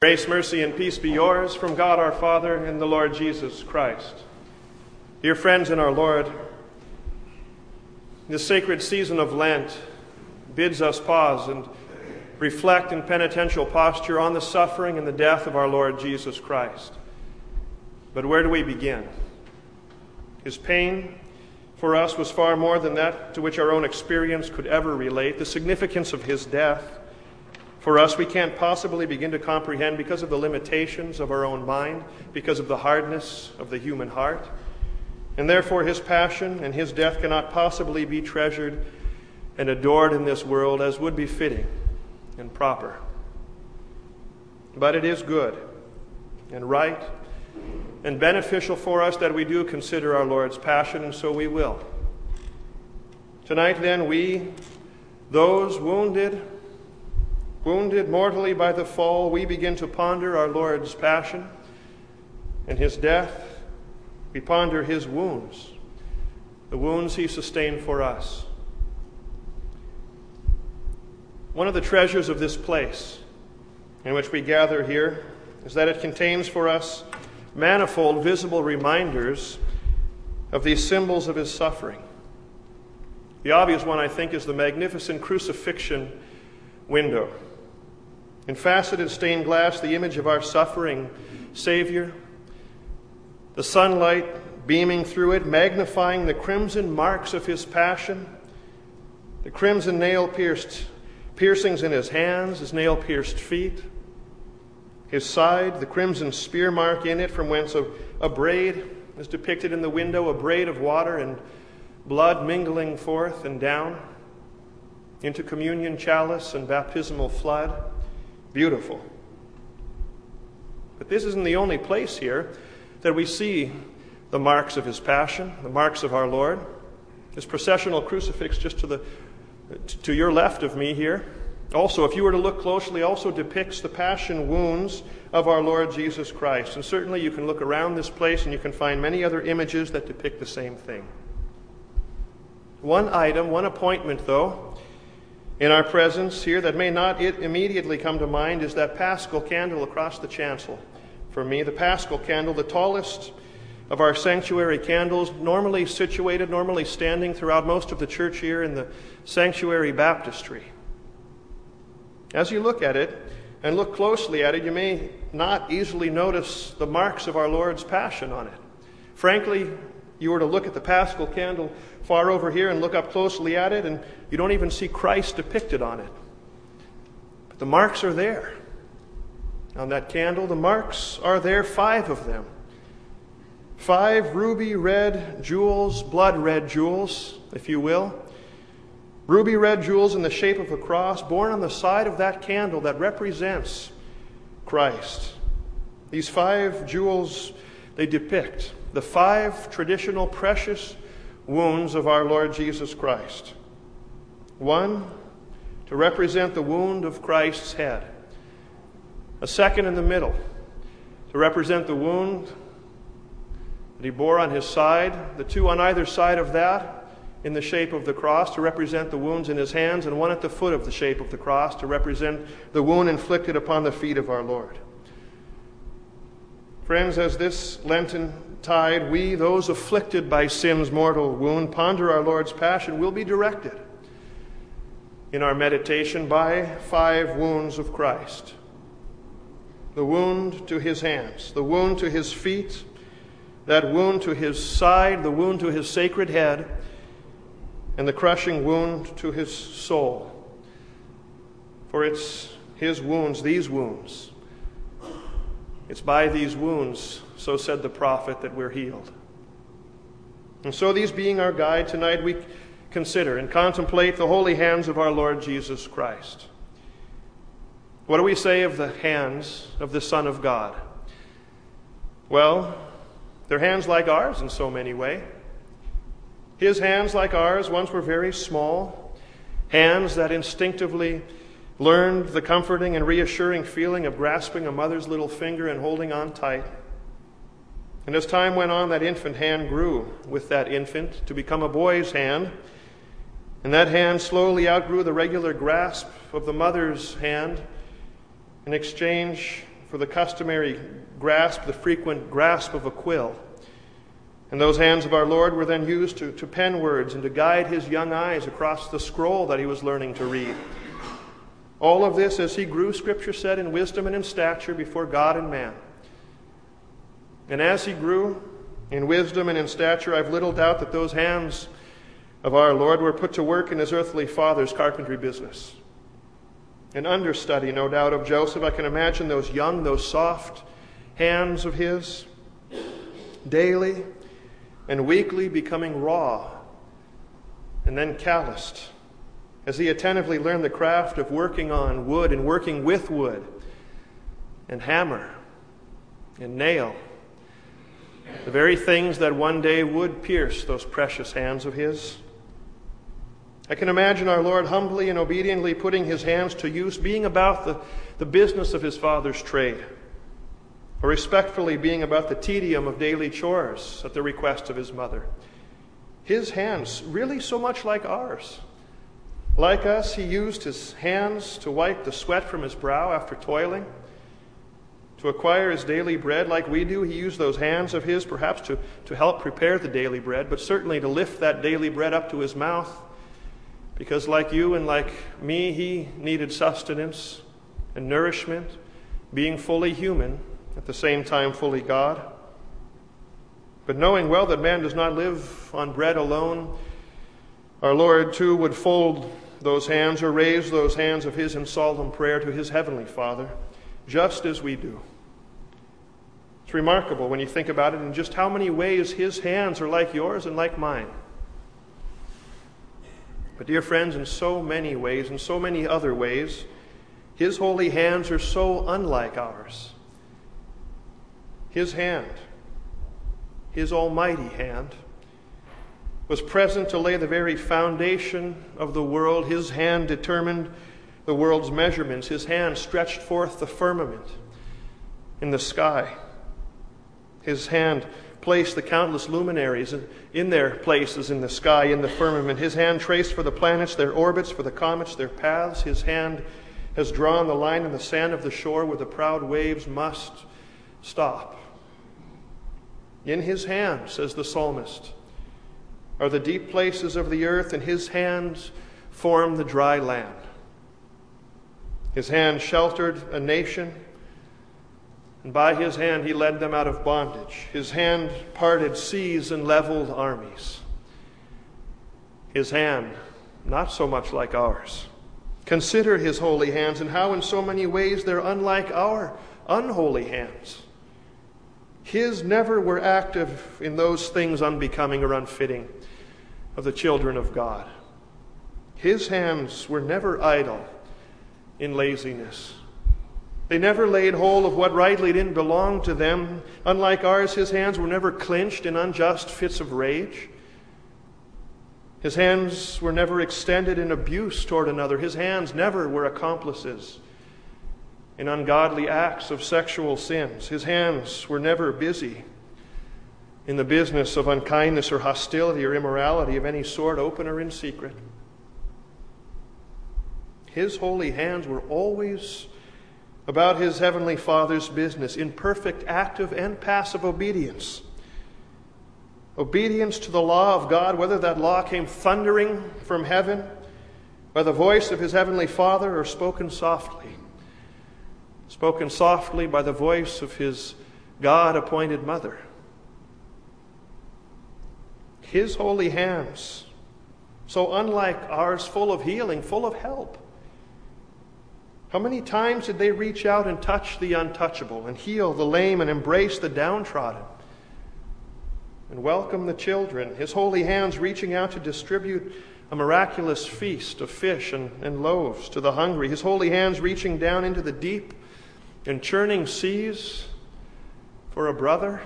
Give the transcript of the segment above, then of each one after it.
Grace, mercy, and peace be yours from God our Father and the Lord Jesus Christ. Dear friends in our Lord, this sacred season of Lent bids us pause and reflect in penitential posture on the suffering and the death of our Lord Jesus Christ. But where do we begin? His pain for us was far more than that to which our own experience could ever relate. The significance of his death for us, we can't possibly begin to comprehend because of the limitations of our own mind, because of the hardness of the human heart. And therefore, his passion and his death cannot possibly be treasured and adored in this world as would be fitting and proper. But it is good and right and beneficial for us that we do consider our Lord's passion, and so we will. Tonight, then, we, those wounded, Wounded mortally by the fall, we begin to ponder our Lord's passion and his death. We ponder his wounds, the wounds he sustained for us. One of the treasures of this place in which we gather here is that it contains for us manifold visible reminders of these symbols of his suffering. The obvious one, I think, is the magnificent crucifixion window. In faceted stained glass, the image of our suffering Savior, the sunlight beaming through it, magnifying the crimson marks of his passion, the crimson nail pierced piercings in his hands, his nail pierced feet, his side, the crimson spear mark in it, from whence a, a braid is depicted in the window, a braid of water and blood mingling forth and down into communion chalice and baptismal flood. Beautiful. But this isn't the only place here that we see the marks of his passion, the marks of our Lord. This processional crucifix just to the to your left of me here. Also, if you were to look closely, also depicts the passion wounds of our Lord Jesus Christ. And certainly you can look around this place and you can find many other images that depict the same thing. One item, one appointment, though, in our presence here that may not immediately come to mind is that paschal candle across the chancel. For me, the paschal candle, the tallest of our sanctuary candles, normally situated, normally standing throughout most of the church here in the sanctuary baptistry. As you look at it and look closely at it, you may not easily notice the marks of our Lord's passion on it. Frankly, you were to look at the paschal candle far over here and look up closely at it, and you don't even see Christ depicted on it. But the marks are there. On that candle, the marks are there, five of them. Five ruby red jewels, blood red jewels, if you will. Ruby red jewels in the shape of a cross borne on the side of that candle that represents Christ. These five jewels, they depict the five traditional precious wounds of our Lord Jesus Christ. One, to represent the wound of Christ's head. A second in the middle, to represent the wound that he bore on his side. The two on either side of that, in the shape of the cross, to represent the wounds in his hands, and one at the foot of the shape of the cross, to represent the wound inflicted upon the feet of our Lord. Friends, as this Lenten tide, we, those afflicted by sin's mortal wound, ponder our Lord's passion, will be directed in our meditation by five wounds of Christ the wound to his hands, the wound to his feet, that wound to his side, the wound to his sacred head, and the crushing wound to his soul. For it's his wounds, these wounds, it's by these wounds so said the prophet that we're healed. And so, these being our guide, tonight we consider and contemplate the holy hands of our Lord Jesus Christ. What do we say of the hands of the Son of God? Well, they're hands like ours in so many ways. His hands, like ours, once were very small, hands that instinctively learned the comforting and reassuring feeling of grasping a mother's little finger and holding on tight. And as time went on, that infant hand grew with that infant to become a boy's hand. And that hand slowly outgrew the regular grasp of the mother's hand in exchange for the customary grasp, the frequent grasp of a quill. And those hands of our Lord were then used to, to pen words and to guide his young eyes across the scroll that he was learning to read. All of this as he grew, Scripture said, in wisdom and in stature before God and man. And as he grew in wisdom and in stature, I've little doubt that those hands of our Lord were put to work in his earthly father's carpentry business. An understudy, no doubt, of Joseph. I can imagine those young, those soft hands of his, daily and weekly becoming raw and then calloused as he attentively learned the craft of working on wood and working with wood and hammer and nail, the very things that one day would pierce those precious hands of his. I can imagine our Lord humbly and obediently putting his hands to use, being about the, the business of his Father's trade, or respectfully being about the tedium of daily chores at the request of his mother. His hands, really so much like ours. Like us, he used his hands to wipe the sweat from his brow after toiling. To acquire his daily bread, like we do, he used those hands of his perhaps to, to help prepare the daily bread, but certainly to lift that daily bread up to his mouth. Because, like you and like me, he needed sustenance and nourishment, being fully human, at the same time fully God. But knowing well that man does not live on bread alone, our Lord too would fold those hands or raise those hands of his in solemn prayer to his heavenly Father, just as we do. It's remarkable when you think about it in just how many ways his hands are like yours and like mine. But, dear friends, in so many ways, in so many other ways, his holy hands are so unlike ours. His hand, his almighty hand, was present to lay the very foundation of the world. His hand determined the world's measurements. His hand stretched forth the firmament in the sky. His hand placed the countless luminaries in their places in the sky, in the firmament. His hand traced for the planets their orbits, for the comets their paths. His hand has drawn the line in the sand of the shore where the proud waves must stop. In his hand, says the psalmist, are the deep places of the earth, and his hands form the dry land. His hand sheltered a nation, and by his hand he led them out of bondage. His hand parted seas and leveled armies. His hand, not so much like ours. Consider his holy hands and how, in so many ways, they're unlike our unholy hands. His never were active in those things unbecoming or unfitting of the children of God. His hands were never idle in laziness. They never laid hold of what rightly didn't belong to them. Unlike ours, his hands were never clenched in unjust fits of rage. His hands were never extended in abuse toward another. His hands never were accomplices in ungodly acts of sexual sins. His hands were never busy in the business of unkindness or hostility or immorality of any sort, open or in secret. His holy hands were always about his heavenly Father's business in perfect active and passive obedience. Obedience to the law of God, whether that law came thundering from heaven by the voice of his heavenly Father or spoken softly spoken softly by the voice of his God appointed mother. His holy hands, so unlike ours, full of healing, full of help. How many times did they reach out and touch the untouchable, and heal the lame, and embrace the downtrodden, and welcome the children? His holy hands reaching out to distribute a miraculous feast of fish and, and loaves to the hungry. His holy hands reaching down into the deep and churning seas for a brother,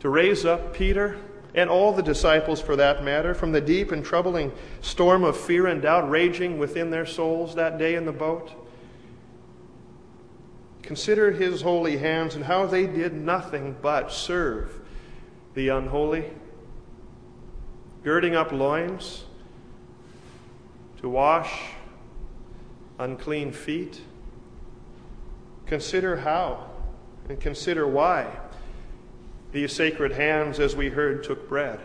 to raise up Peter and all the disciples for that matter from the deep and troubling storm of fear and doubt raging within their souls that day in the boat. Consider his holy hands and how they did nothing but serve the unholy, girding up loins to wash unclean feet consider how and consider why these sacred hands, as we heard, took bread.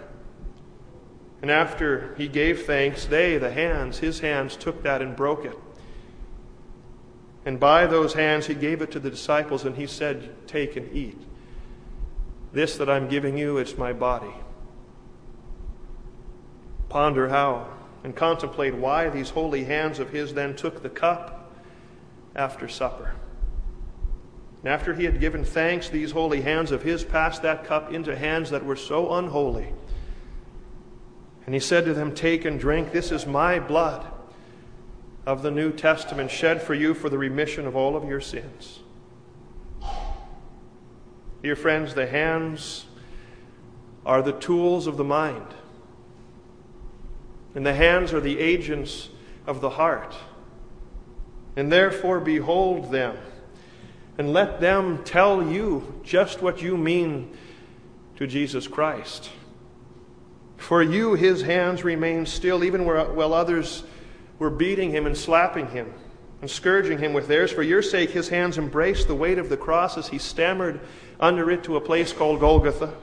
And after he gave thanks, they, the hands, his hands, took that and broke it. And by those hands he gave it to the disciples, and he said, Take and eat. This that I'm giving you, it's my body. Ponder how and contemplate why these holy hands of his then took the cup after supper. And after he had given thanks, these holy hands of his passed that cup into hands that were so unholy. And he said to them, Take and drink. This is my blood of the New Testament, shed for you for the remission of all of your sins. Dear friends, the hands are the tools of the mind, and the hands are the agents of the heart. And therefore, behold them and let them tell you just what you mean to Jesus Christ. For you, his hands remain still, even while others were beating him and slapping him and scourging him with theirs. For your sake, his hands embraced the weight of the cross as he stammered under it to a place called Golgotha.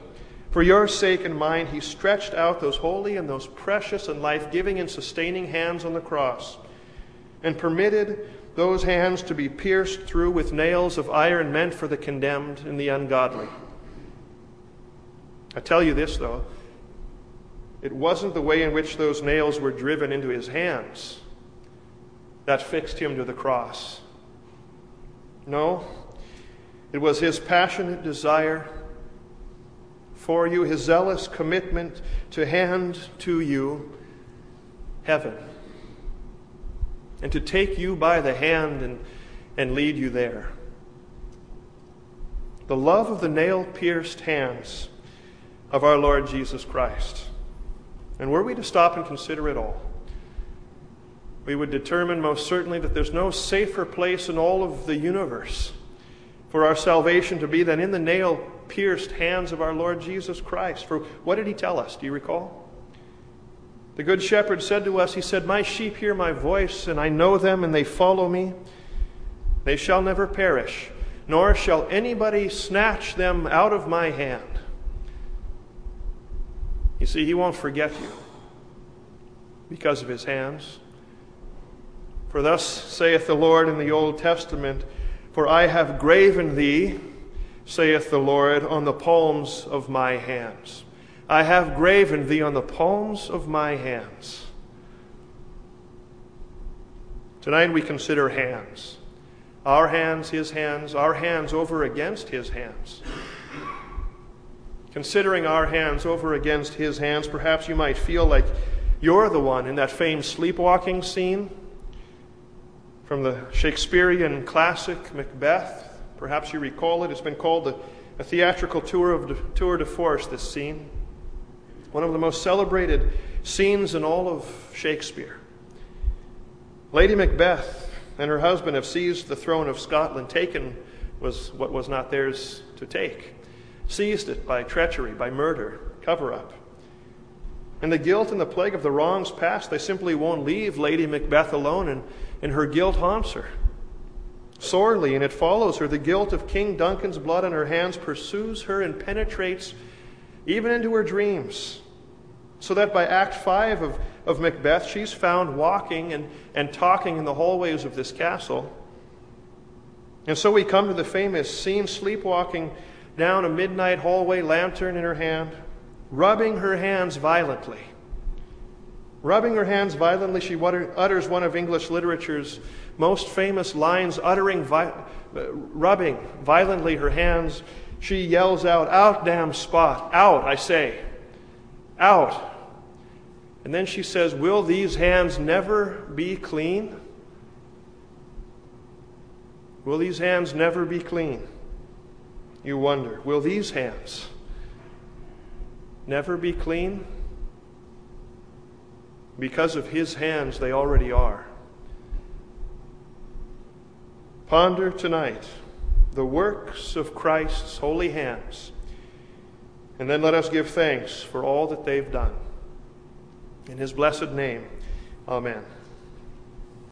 For your sake and mine, he stretched out those holy and those precious and life giving and sustaining hands on the cross and permitted those hands to be pierced through with nails of iron meant for the condemned and the ungodly. I tell you this, though, it wasn't the way in which those nails were driven into his hands that fixed him to the cross. No, it was his passionate desire for you, his zealous commitment to hand to you heaven and to take you by the hand and, and lead you there. The love of the nail pierced hands of our Lord Jesus Christ. And were we to stop and consider it all, we would determine most certainly that there's no safer place in all of the universe for our salvation to be than in the nail pierced hands of our Lord Jesus Christ. For what did he tell us? Do you recall? The Good Shepherd said to us, He said, My sheep hear my voice, and I know them, and they follow me. They shall never perish, nor shall anybody snatch them out of my hand. You see, He won't forget you because of His hands. For thus saith the Lord in the Old Testament, For I have graven thee, saith the Lord, on the palms of my hands. I have graven thee on the palms of my hands. Tonight we consider hands. Our hands, his hands, our hands over against his hands. Considering our hands over against his hands, perhaps you might feel like you're the one in that famed sleepwalking scene from the Shakespearean classic Macbeth. Perhaps you recall it. It's been called a, a theatrical tour of tour de force, this scene one of the most celebrated scenes in all of Shakespeare. Lady Macbeth and her husband have seized the throne of Scotland, taken was what was not theirs to take, seized it by treachery, by murder, cover up. And the guilt and the plague of the wrongs past, they simply won't leave Lady Macbeth alone, and, and her guilt haunts her. Sorely, and it follows her. The guilt of King Duncan's blood on her hands pursues her and penetrates even into her dreams. So that by Act 5 of, of Macbeth, she's found walking and, and talking in the hallways of this castle. And so we come to the famous scene sleepwalking down a midnight hallway, lantern in her hand, rubbing her hands violently. Rubbing her hands violently, she utters one of English literature's most famous lines, uttering, vi- uh, rubbing violently her hands she yells out, Out, damn spot! Out, I say! Out! And then she says, Will these hands never be clean? Will these hands never be clean? You wonder, will these hands never be clean? Because of his hands, they already are. Ponder tonight the works of Christ's holy hands. And then let us give thanks for all that they've done. In his blessed name, amen.